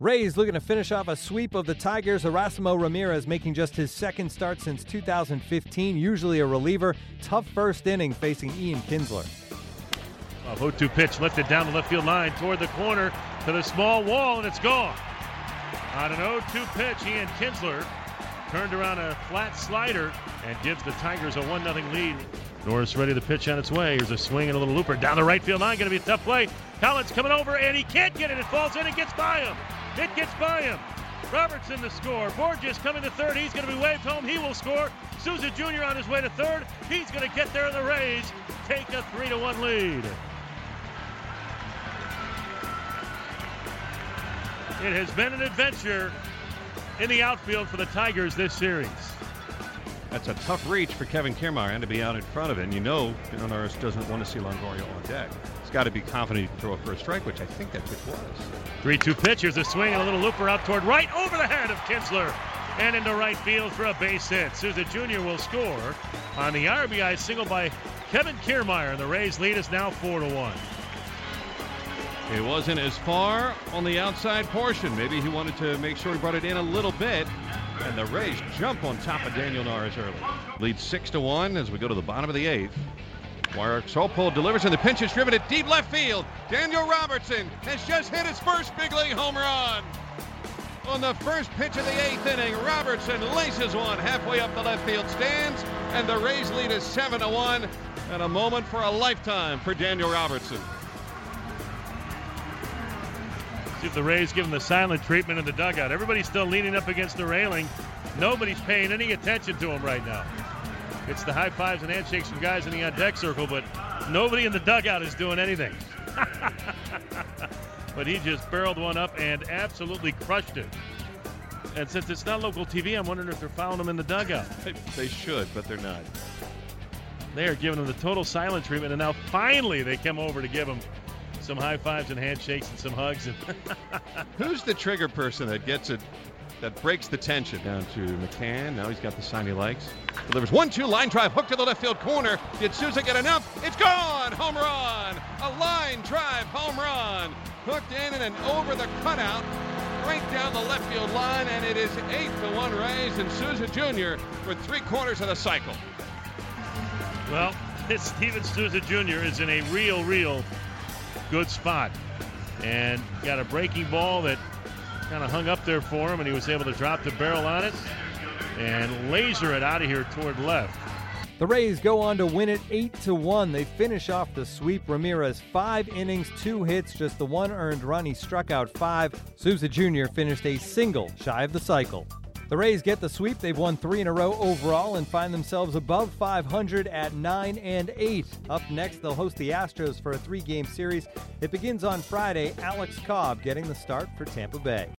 Rays looking to finish off a sweep of the Tigers. Erasmo Ramirez making just his second start since 2015, usually a reliever. Tough first inning facing Ian Kinsler. A 0 2 pitch lifted down the left field line toward the corner to the small wall, and it's gone. On an 0 2 pitch, Ian Kinsler turned around a flat slider and gives the Tigers a 1 0 lead. Norris ready to pitch on its way. Here's a swing and a little looper down the right field line. Going to be a tough play. Collins coming over, and he can't get it. It falls in and gets by him. It gets by him. Robertson to score. Borges coming to third. He's going to be waved home. He will score. Souza Jr. on his way to third. He's going to get there in the Rays. Take a 3 to 1 lead. It has been an adventure in the outfield for the Tigers this series. That's a tough reach for Kevin Kiermaier to be out in front of it. And you know, Norris doesn't want to see Longoria on deck. He's got to be confident to throw a first strike, which I think that pitch was. 3 2 pitch. Here's a swing and a little looper out toward right over the head of Kinsler and into right field for a base hit. Souza Jr. will score on the RBI single by Kevin Kiermaier, and the Rays lead is now 4 to 1. It wasn't as far on the outside portion. Maybe he wanted to make sure he brought it in a little bit. And the Rays jump on top of Daniel Norris early. Lead six to one as we go to the bottom of the eighth. Saupold delivers and the pinch is driven at deep left field. Daniel Robertson has just hit his first big league home run. On the first pitch of the eighth inning, Robertson laces one halfway up the left field stands, and the Rays lead is seven to one. And a moment for a lifetime for Daniel Robertson. See if the Rays give him the silent treatment in the dugout. Everybody's still leaning up against the railing. Nobody's paying any attention to him right now. It's the high fives and handshakes from guys in the on deck circle, but nobody in the dugout is doing anything. but he just barreled one up and absolutely crushed it. And since it's not local TV, I'm wondering if they're fouling him in the dugout. They should, but they're not. They are giving him the total silent treatment, and now finally they come over to give him some high fives and handshakes and some hugs. And Who's the trigger person that gets it, that breaks the tension? Down to McCann. Now he's got the sign he likes. Delivers one two line drive, hook to the left field corner. Did Souza get enough? It's gone! Home run! A line drive home run. Hooked in and then over the cutout, right down the left field line, and it is eight to one Rays and Souza Jr. for three quarters of the cycle. Well, this Steven Souza Jr. is in a real, real good spot. And got a breaking ball that kind of hung up there for him, and he was able to drop the barrel on it and laser it out of here toward left. The Rays go on to win it 8 to 1. They finish off the sweep. Ramirez 5 innings, 2 hits, just the one earned run. He struck out 5. Souza Jr. finished a single shy of the cycle. The Rays get the sweep. They've won 3 in a row overall and find themselves above 500 at 9 and 8. Up next, they'll host the Astros for a 3-game series. It begins on Friday. Alex Cobb getting the start for Tampa Bay.